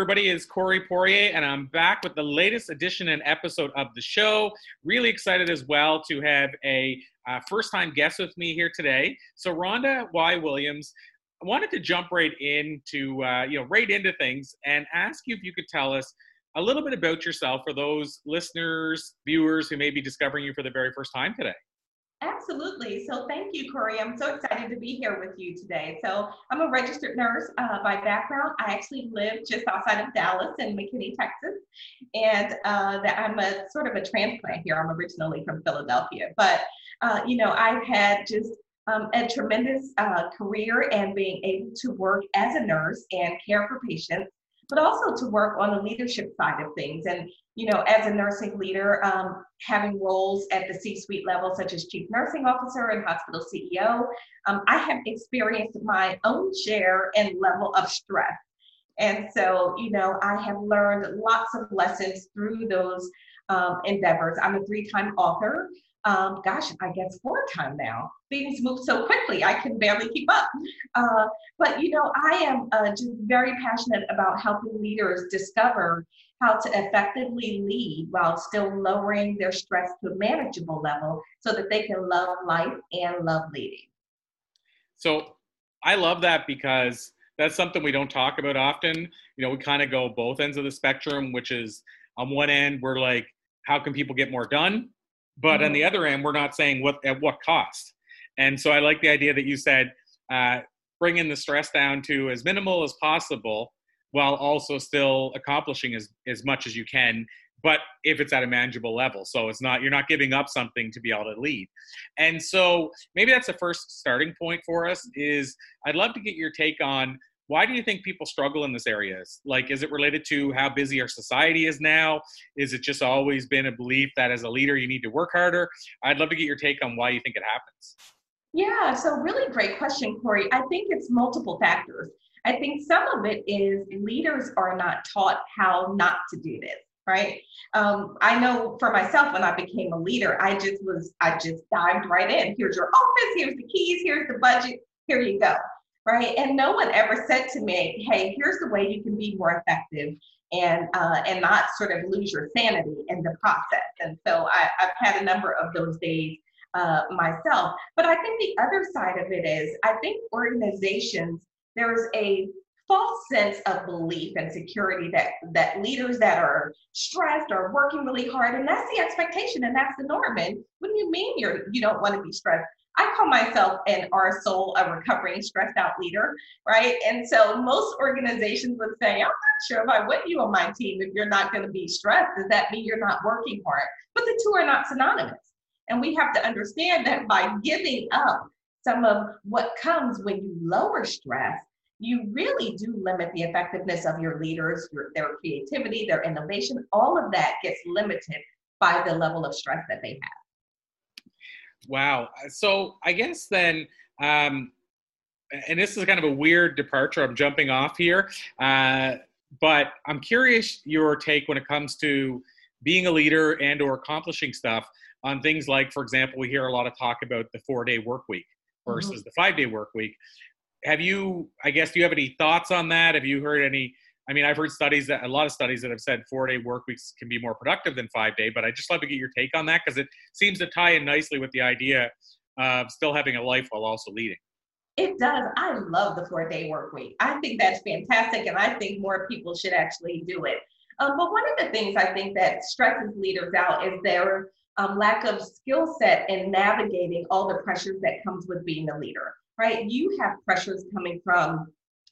Everybody. It's Corey Poirier, and I'm back with the latest edition and episode of the show. Really excited as well to have a uh, first time guest with me here today. So, Rhonda Y. Williams, I wanted to jump right into, uh, you know, right into things and ask you if you could tell us a little bit about yourself for those listeners, viewers who may be discovering you for the very first time today. Absolutely. So thank you, Corey. I'm so excited to be here with you today. So I'm a registered nurse uh, by background. I actually live just outside of Dallas in McKinney, Texas. And uh, that I'm a sort of a transplant here. I'm originally from Philadelphia. But, uh, you know, I've had just um, a tremendous uh, career and being able to work as a nurse and care for patients but also to work on the leadership side of things. And, you know, as a nursing leader, um, having roles at the C suite level, such as chief nursing officer and hospital CEO, um, I have experienced my own share and level of stress. And so, you know, I have learned lots of lessons through those um, endeavors. I'm a three time author um, gosh, I guess four time now. Things move so quickly, I can barely keep up. Uh, but you know, I am uh, just very passionate about helping leaders discover how to effectively lead while still lowering their stress to a manageable level so that they can love life and love leading. So I love that because that's something we don't talk about often. You know, we kind of go both ends of the spectrum, which is on one end, we're like, how can people get more done? But mm-hmm. on the other end, we're not saying what at what cost. And so I like the idea that you said uh, bringing the stress down to as minimal as possible while also still accomplishing as, as much as you can but if it's at a manageable level so it's not you're not giving up something to be able to lead and so maybe that's the first starting point for us is i'd love to get your take on why do you think people struggle in this area? Like, is it related to how busy our society is now? Is it just always been a belief that as a leader you need to work harder? I'd love to get your take on why you think it happens. Yeah, so really great question, Corey. I think it's multiple factors. I think some of it is leaders are not taught how not to do this right um, i know for myself when i became a leader i just was i just dived right in here's your office here's the keys here's the budget here you go right? And no one ever said to me, "Hey, here's the way you can be more effective." And uh, and not sort of lose your sanity in the process. And so I, I've had a number of those days uh, myself. But I think the other side of it is I think organizations, there's a false sense of belief and security that that leaders that are stressed are working really hard and that's the expectation and that's the norm and what do you mean you're you don't want to be stressed I call myself an our soul, a recovering stressed out leader, right? And so most organizations would say, I'm not sure if I want you on my team if you're not going to be stressed. Does that mean you're not working hard? But the two are not synonymous. And we have to understand that by giving up some of what comes when you lower stress, you really do limit the effectiveness of your leaders, your, their creativity, their innovation. All of that gets limited by the level of stress that they have. Wow. So I guess then, um, and this is kind of a weird departure. I'm jumping off here, uh, but I'm curious your take when it comes to being a leader and or accomplishing stuff on things like, for example, we hear a lot of talk about the four day work week versus mm-hmm. the five day work week. Have you, I guess, do you have any thoughts on that? Have you heard any I mean, I've heard studies that a lot of studies that have said four day work weeks can be more productive than five day, but I just love to get your take on that because it seems to tie in nicely with the idea of still having a life while also leading. It does. I love the four day work week. I think that's fantastic, and I think more people should actually do it. Um, but one of the things I think that stresses leaders out is their um, lack of skill set in navigating all the pressures that comes with being a leader. Right? You have pressures coming from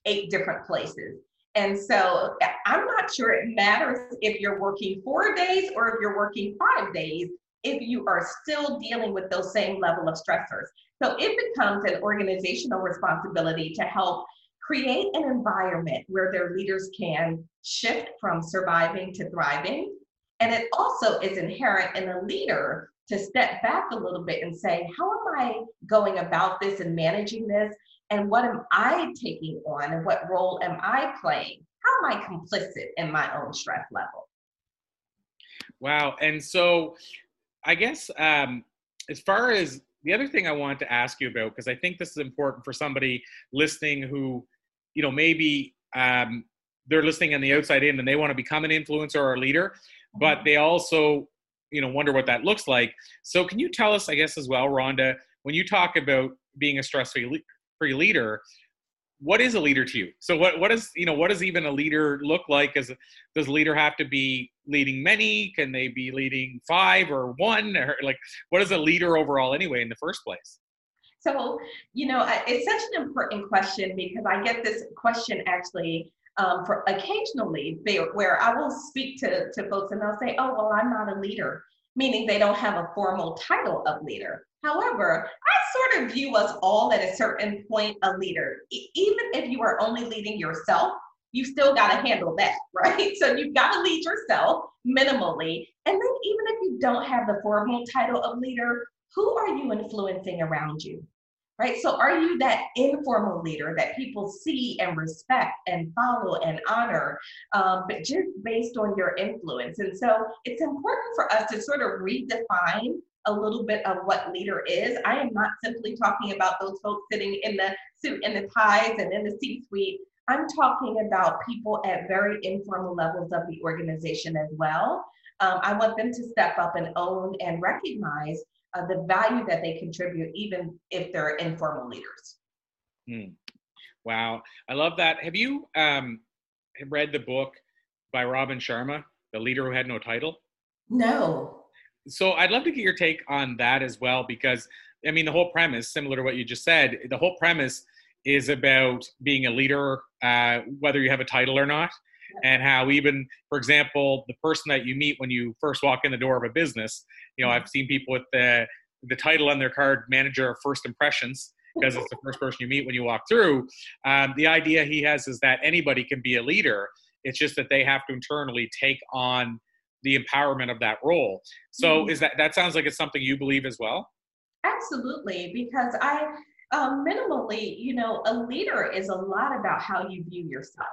eight different places and so I'm not sure it matters if you're working four days or if you're working five days, if you are still dealing with those same level of stressors. So it becomes an organizational responsibility to help create an environment where their leaders can shift from surviving to thriving. And it also is inherent in a leader to step back a little bit and say, how am I going about this and managing this? And what am I taking on and what role am I playing? How am I complicit in my own stress level? Wow. And so I guess um, as far as the other thing I wanted to ask you about, because I think this is important for somebody listening who, you know, maybe um, they're listening on the outside in and they want to become an influencer or a leader, but they also, you know, wonder what that looks like. So can you tell us, I guess, as well, Rhonda, when you talk about being a stress-free free leader, what is a leader to you? So what what is you know what does even a leader look like? As does a leader have to be leading many? Can they be leading five or one? Or like what is a leader overall anyway in the first place? So you know it's such an important question because I get this question actually um, for occasionally where I will speak to to folks and they'll say, oh well I'm not a leader, meaning they don't have a formal title of leader. However, I sort of view us all at a certain point a leader. Even if you are only leading yourself, you still got to handle that, right? So you've got to lead yourself minimally. And then even if you don't have the formal title of leader, who are you influencing around you? Right? So are you that informal leader that people see and respect and follow and honor, um, but just based on your influence? And so it's important for us to sort of redefine a little bit of what leader is. I am not simply talking about those folks sitting in the suit and the ties and in the C suite. I'm talking about people at very informal levels of the organization as well. Um, I want them to step up and own and recognize uh, the value that they contribute, even if they're informal leaders. Hmm. Wow, I love that. Have you um, read the book by Robin Sharma, The Leader Who Had No Title? No so I'd love to get your take on that as well, because I mean, the whole premise, similar to what you just said, the whole premise is about being a leader, uh, whether you have a title or not, and how even, for example, the person that you meet when you first walk in the door of a business, you know, I've seen people with the the title on their card, manager of first impressions, because it's the first person you meet when you walk through. Um, the idea he has is that anybody can be a leader. It's just that they have to internally take on the empowerment of that role. So mm-hmm. is that that sounds like it's something you believe as well? Absolutely, because I um, minimally, you know, a leader is a lot about how you view yourself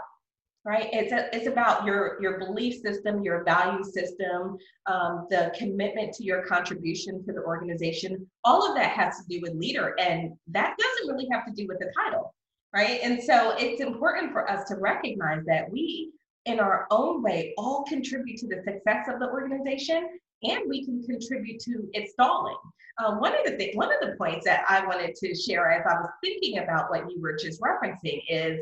right? It's a, it's about your your belief system your value system um, the commitment to your contribution to the organization. All of that has to do with leader and that doesn't really have to do with the title right? And so it's important for us to recognize that we in our own way all contribute to the success of the organization and we can contribute to its stalling. Um, one of the th- one of the points that I wanted to share as I was thinking about what you were just referencing is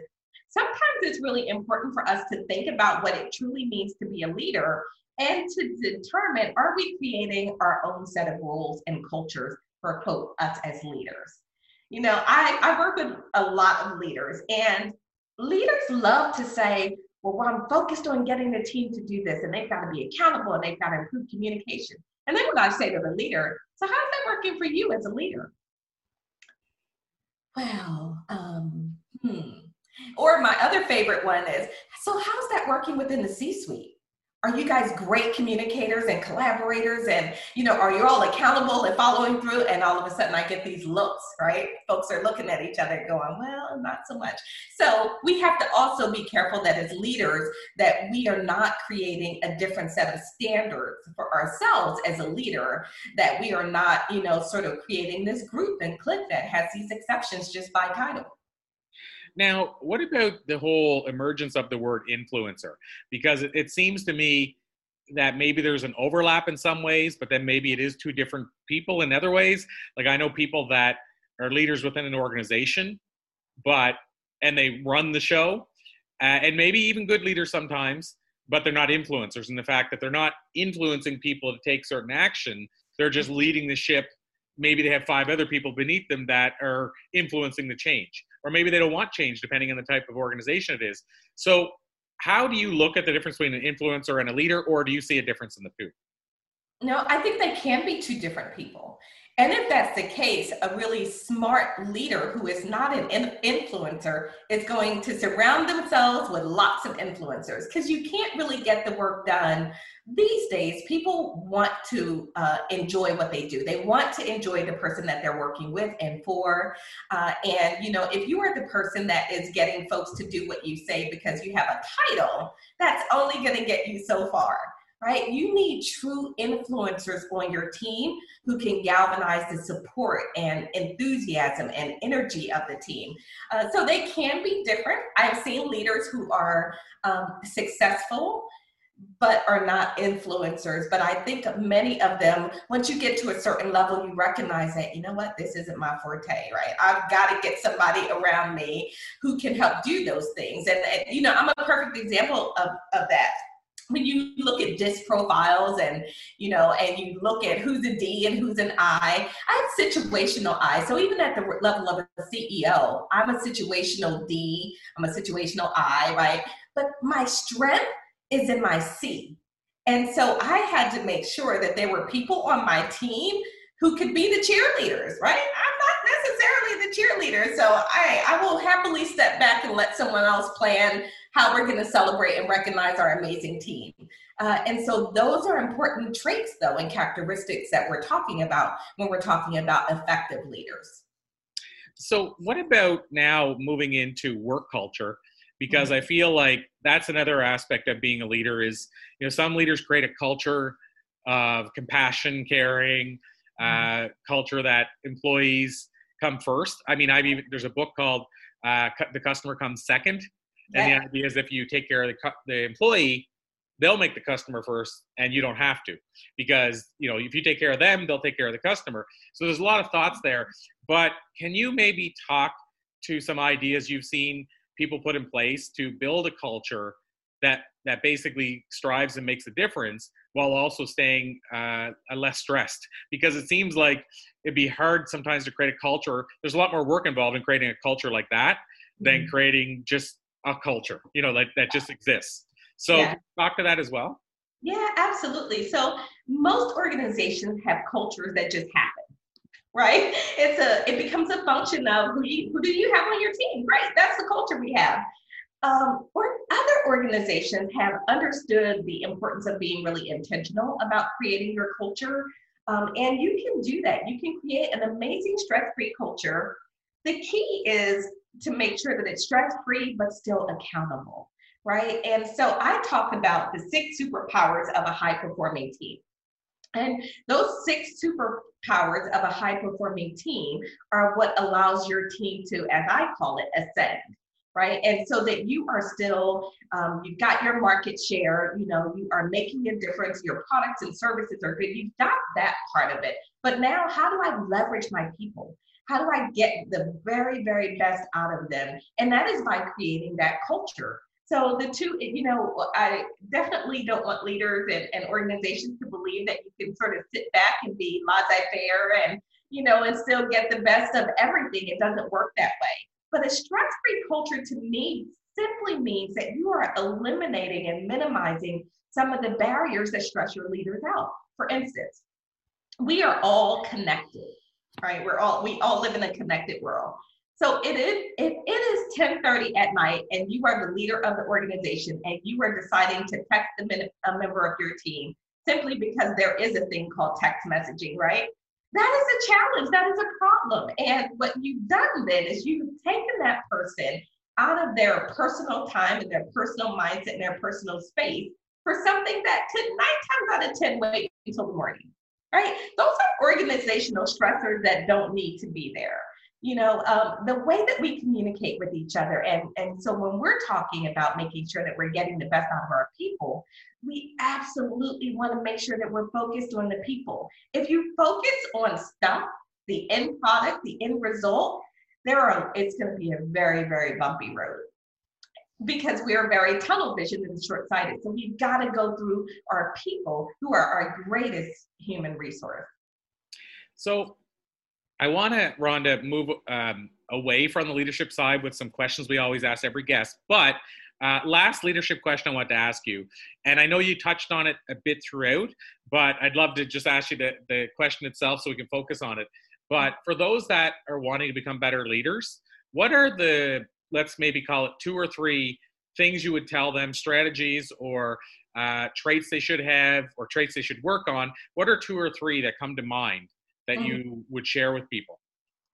sometimes it's really important for us to think about what it truly means to be a leader and to determine are we creating our own set of rules and cultures for quote us as leaders. You know, I, I work with a lot of leaders and leaders love to say, well, I'm focused on getting the team to do this, and they've got to be accountable and they've got to improve communication. And then when I say to the leader, so how's that working for you as a leader? Well, um, hmm. Or my other favorite one is, so how's that working within the C-suite? are you guys great communicators and collaborators and you know are you all accountable and following through? And all of a sudden i get these looks right? Folks are looking at each other going well not so much. So we have to also be careful that as leaders that we are not creating a different set of standards for ourselves as a leader that we are not you know sort of creating this group and clique that has these exceptions just by title now, what about the whole emergence of the word influencer? Because it, it seems to me that maybe there's an overlap in some ways, but then maybe it is two different people in other ways. Like I know people that are leaders within an organization, but and they run the show, uh, and maybe even good leaders sometimes, but they're not influencers. And the fact that they're not influencing people to take certain action, they're just leading the ship. Maybe they have five other people beneath them that are influencing the change or maybe they don't want change depending on the type of organization it is. So, how do you look at the difference between an influencer and a leader, or do you see a difference in the two? No, I think they can be two different people. And if that's the case, a really smart leader who is not an influencer is going to surround themselves with lots of influencers because you can't really get the work done. These days, people want to uh, enjoy what they do. They want to enjoy the person that they're working with and for. Uh, and, you know, if you are the person that is getting folks to do what you say because you have a title, that's only going to get you so far right? You need true influencers on your team who can galvanize the support and enthusiasm and energy of the team. Uh, so they can be different. I've seen leaders who are um, successful but are not influencers. But I think many of them, once you get to a certain level, you recognize that, you know what, this isn't my forte, right? I've got to get somebody around me who can help do those things. And, and you know, I'm a perfect example of, of that when you look at disc profiles and you know and you look at who's a d and who's an i i have situational i so even at the level of a ceo i'm a situational d i'm a situational i right but my strength is in my C. And so I had to make sure that there were people on my team who could be the cheerleaders, right? I'm not necessarily the cheerleader. So I, I will happily step back and let someone else plan how we're going to celebrate and recognize our amazing team. Uh, and so those are important traits, though, and characteristics that we're talking about when we're talking about effective leaders. So, what about now moving into work culture? because mm-hmm. I feel like that's another aspect of being a leader is you know some leaders create a culture of compassion, caring, mm-hmm. uh, culture that employees come first. I mean, I've even there's a book called uh, "The Customer Comes Second, and the idea is if you take care of the the employee, they'll make the customer first, and you don't have to because you know if you take care of them, they'll take care of the customer. So there's a lot of thoughts there. But can you maybe talk to some ideas you've seen people put in place to build a culture that that basically strives and makes a difference while also staying uh, less stressed because it seems like it'd be hard sometimes to create a culture there's a lot more work involved in creating a culture like that mm-hmm. than creating just a culture you know like that just exists so yeah. talk to that as well yeah absolutely so most organizations have cultures that just happen right? It's a it becomes a function of who you, who do you have on your team? Right, that's the culture we have. Um, or other organizations have understood the importance of being really intentional about creating your culture, um, and you can do that. You can create an amazing stress-free culture. The key is to make sure that it's stress-free but still accountable, right? And so I talk about the six superpowers of a high-performing team. And those six superpowers of a high performing team are what allows your team to, as I call it, ascend. Right. And so that you are still, um, you've got your market share, you know, you are making a difference, your products and services are good. You've got that part of it. But now, how do I leverage my people? How do I get the very, very best out of them? And that is by creating that culture so the two, you know, I definitely don't want leaders and, and organizations to believe that you can sort of sit back and be laissez-faire and, you know, and still get the best of everything. It doesn't work that way. But a stress-free culture to me simply means that you are eliminating and minimizing some of the barriers that stress your leaders out. For instance, we are all connected, right? We're all we all live in a connected world. So it is if it is 10:30 at night and you are the leader of the organization and you are deciding to text a, a member of your team simply because there is a thing called text messaging, right? That is a challenge. That is a problem. And what you've done then is you've taken that person out of their personal time and their personal mindset and their personal space for something that could nine times out of 10 wait until the morning, right? Those are organizational stressors that don't need to be there. You know um, the way that we communicate with each other and and so when we're talking about making sure that we're getting the best out of our people we absolutely want to make sure that we're focused on the people. If you focus on stuff the end product the end result there are it's going to be a very very bumpy road because we are very tunnel vision and short sighted so we've got to go through our people who are our greatest human resource so I want to, Rhonda, move um, away from the leadership side with some questions we always ask every guest. But uh, last leadership question I want to ask you, and I know you touched on it a bit throughout, but I'd love to just ask you the, the question itself so we can focus on it. But for those that are wanting to become better leaders, what are the, let's maybe call it two or three things you would tell them, strategies or uh, traits they should have or traits they should work on? What are two or three that come to mind that mm. you would share with people?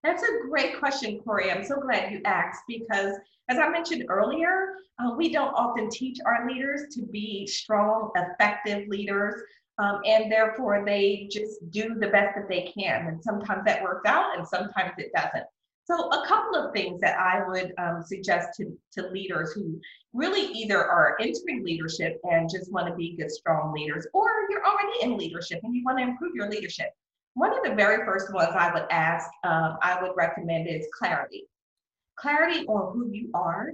That's a great question, Corey. I'm so glad you asked because, as I mentioned earlier, uh, we don't often teach our leaders to be strong, effective leaders. Um, and therefore, they just do the best that they can. And sometimes that works out, and sometimes it doesn't. So, a couple of things that I would um, suggest to, to leaders who really either are entering leadership and just want to be good, strong leaders, or you're already in leadership and you want to improve your leadership. One of the very first ones I would ask, um, I would recommend is clarity. Clarity on who you are,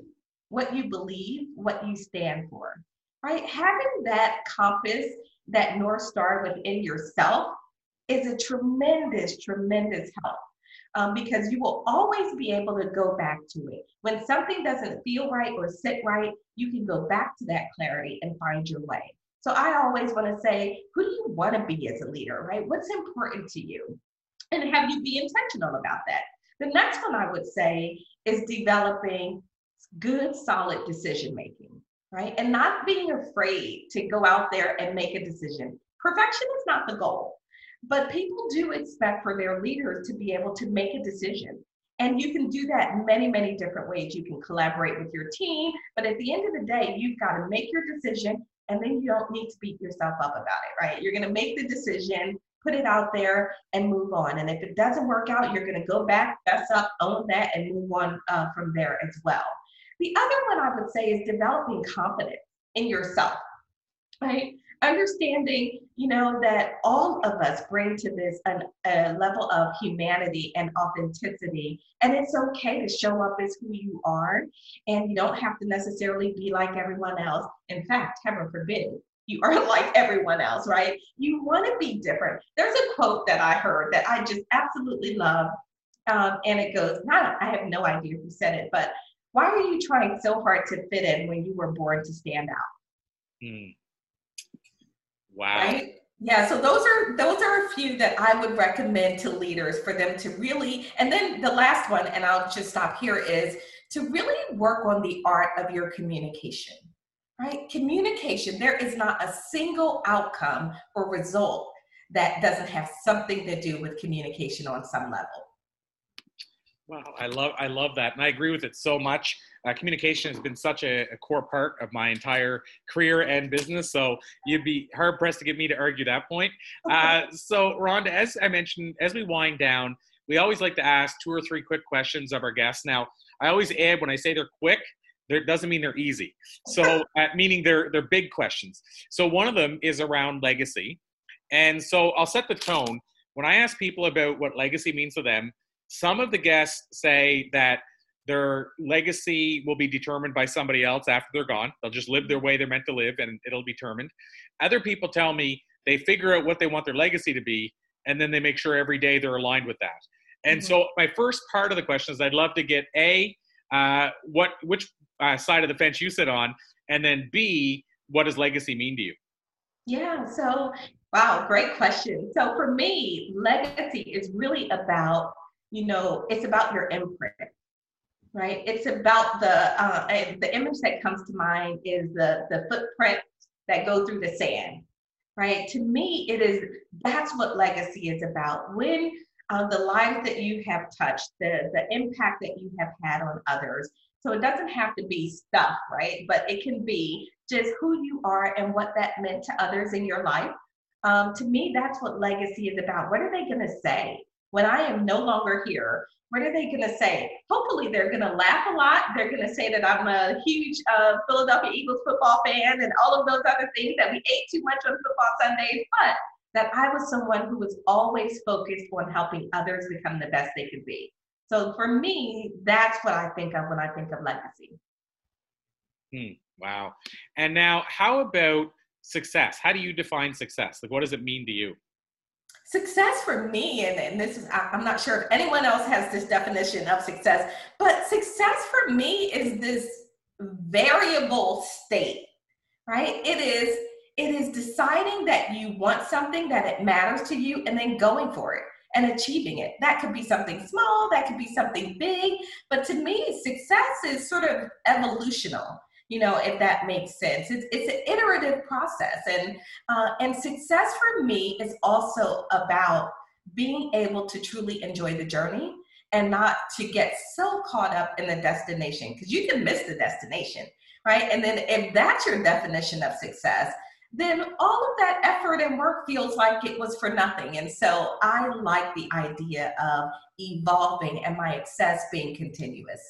what you believe, what you stand for, right? Having that compass, that North Star within yourself is a tremendous, tremendous help. Um, because you will always be able to go back to it. When something doesn't feel right or sit right, you can go back to that clarity and find your way. So I always want to say, who do you want to be as a leader, right? What's important to you? And have you be intentional about that? The next one I would say is developing good, solid decision making, right? And not being afraid to go out there and make a decision. Perfection is not the goal, but people do expect for their leaders to be able to make a decision. And you can do that in many, many different ways. You can collaborate with your team, but at the end of the day, you've got to make your decision and then you don't need to beat yourself up about it, right? You're going to make the decision, put it out there, and move on. And if it doesn't work out, you're going to go back, fess up, own that, and move on uh, from there as well. The other one I would say is developing confidence in yourself, right? Understanding, you know, that all of us bring to this an, a level of humanity and authenticity. And it's okay to show up as who you are. And you don't have to necessarily be like everyone else. In fact, heaven forbid, you are like everyone else, right? You want to be different. There's a quote that I heard that I just absolutely love. Um, and it goes, not, I have no idea who said it, but why are you trying so hard to fit in when you were born to stand out? Mm. Wow. Right? Yeah, so those are those are a few that I would recommend to leaders for them to really and then the last one and I'll just stop here is to really work on the art of your communication. Right? Communication, there is not a single outcome or result that doesn't have something to do with communication on some level. Wow, I love I love that, and I agree with it so much. Uh, communication has been such a, a, core part of my entire career and business. So you'd be hard pressed to get me to argue that point. Uh, so Rhonda, as I mentioned, as we wind down, we always like to ask two or three quick questions of our guests. Now, I always add when I say they're quick, that doesn't mean they're easy. So uh, meaning they're they're big questions. So one of them is around legacy, and so I'll set the tone. When I ask people about what legacy means to them, some of the guests say that their legacy will be determined by somebody else after they're gone. They'll just live their way they're meant to live and it'll be determined. Other people tell me they figure out what they want their legacy to be and then they make sure every day they're aligned with that. And mm-hmm. so my first part of the question is I'd love to get A, uh, what which uh, side of the fence you sit on, and then B, what does legacy mean to you? Yeah, so wow, great question. So for me, legacy is really about, you know, it's about your imprint right? It's about the uh, the image that comes to mind is the the footprints that go through the sand, right? To me, it is that's what legacy is about. When uh, the lives that you have touched, the the impact that you have had on others. So it doesn't have to be stuff, right? But it can be just who you are and what that meant to others in your life. Um, to me, that's what legacy is about. What are they going to say when I am no longer here? what are they going to say? Hopefully, they're going to laugh a lot. They're going to say that I'm a huge uh, Philadelphia Eagles football fan and all of those other things that we ate too much on football Sundays, but that I was someone who was always focused on helping others become the best they could be. So for me, that's what I think of when I think of legacy. Hmm, wow. And now, how about success? How do you define success? Like, what does it mean to you? Success for me, and, and this is, I'm not sure if anyone else has this definition of success, but success for me is this variable state, right? It is it is deciding that you want something that it matters to you and then going for it and achieving it. That could be something small, that could be something big, but to me, success is sort of evolutional you know, if that makes sense. It's, it's an iterative process. And, uh, and success for me is also about being able to truly enjoy the journey and not to get so caught up in the destination because you can miss the destination, right? And then if that's your definition of success, then all of that effort and work feels like it was for nothing. And so I like the idea of evolving and my success being continuous.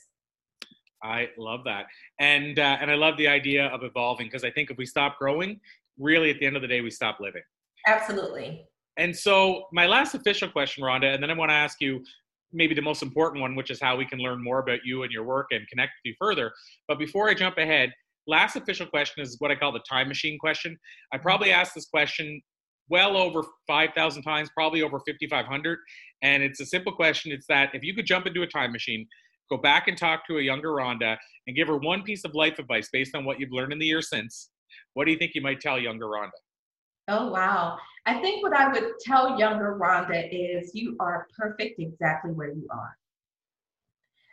I love that, and uh, and I love the idea of evolving because I think if we stop growing, really at the end of the day, we stop living. Absolutely. And so my last official question, Rhonda, and then I want to ask you maybe the most important one, which is how we can learn more about you and your work and connect with you further. But before I jump ahead, last official question is what I call the time machine question. I probably asked this question well over 5,000 times, probably over 5,500. And it's a simple question. It's that if you could jump into a time machine, go back and talk to a younger Rhonda and give her one piece of life advice based on what you've learned in the year since, what do you think you might tell younger Rhonda? Oh, wow. I think what I would tell younger Rhonda is you are perfect exactly where you are.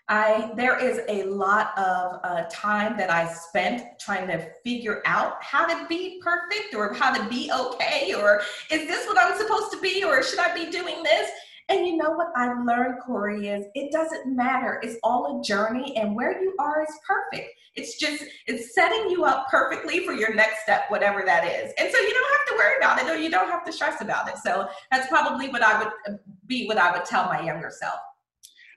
I there is a lot of uh, time that I spent trying to figure out how to be perfect or how to be okay or is this what I'm supposed to be or should I be doing this? And you know what I've learned, Corey, is it doesn't matter. It's all a journey, and where you are is perfect. It's just it's setting you up perfectly for your next step, whatever that is. And so you don't have to worry about it, or you don't have to stress about it. So that's probably what I would be what I would tell my younger self.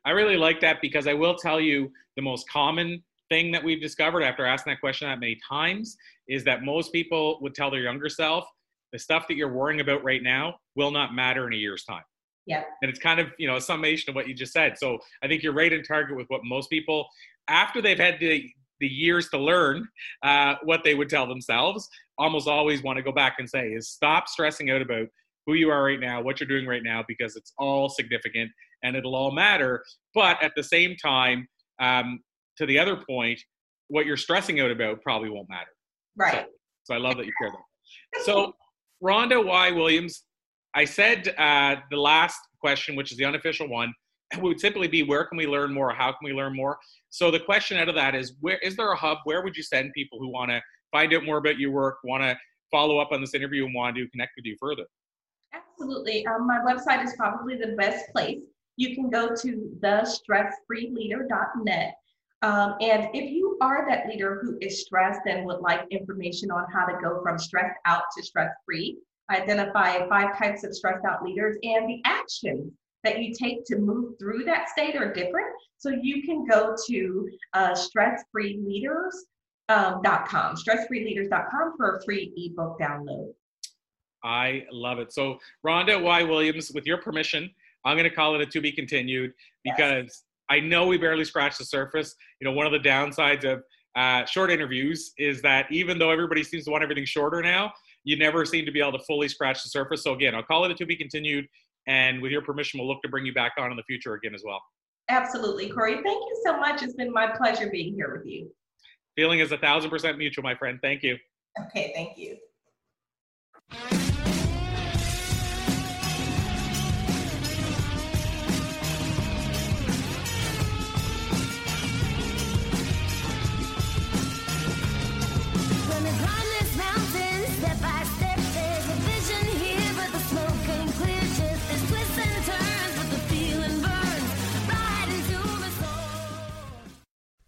I really like that because I will tell you the most common thing that we've discovered after asking that question that many times is that most people would tell their younger self the stuff that you're worrying about right now will not matter in a year's time. Yeah. And it's kind of, you know, a summation of what you just said. So I think you're right in target with what most people, after they've had the, the years to learn uh, what they would tell themselves, almost always want to go back and say is stop stressing out about who you are right now, what you're doing right now, because it's all significant and it'll all matter. But at the same time, um, to the other point, what you're stressing out about probably won't matter. Right. So, so I love that you share that. So, Rhonda Y. Williams, I said uh, the last question, which is the unofficial one, would simply be where can we learn more? How can we learn more? So the question out of that is where is there a hub? Where would you send people who want to find out more about your work, want to follow up on this interview, and want to connect with you further? Absolutely. Um, my website is probably the best place. You can go to thestressfreeleader.net. Um, and if you are that leader who is stressed and would like information on how to go from stressed out to stress free, identify five types of stressed out leaders and the actions that you take to move through that state are different. So you can go to uh, stressfreeleaders.com, um, stressfreeleaders.com for a free ebook download. I love it. So, Rhonda Y. Williams, with your permission, I'm going to call it a to be continued because yes. I know we barely scratched the surface. You know, one of the downsides of uh, short interviews is that even though everybody seems to want everything shorter now, you never seem to be able to fully scratch the surface. So again, I'll call it a to be continued. And with your permission, we'll look to bring you back on in the future again as well. Absolutely, Corey. Thank you so much. It's been my pleasure being here with you. Feeling is a thousand percent mutual, my friend. Thank you. Okay, thank you.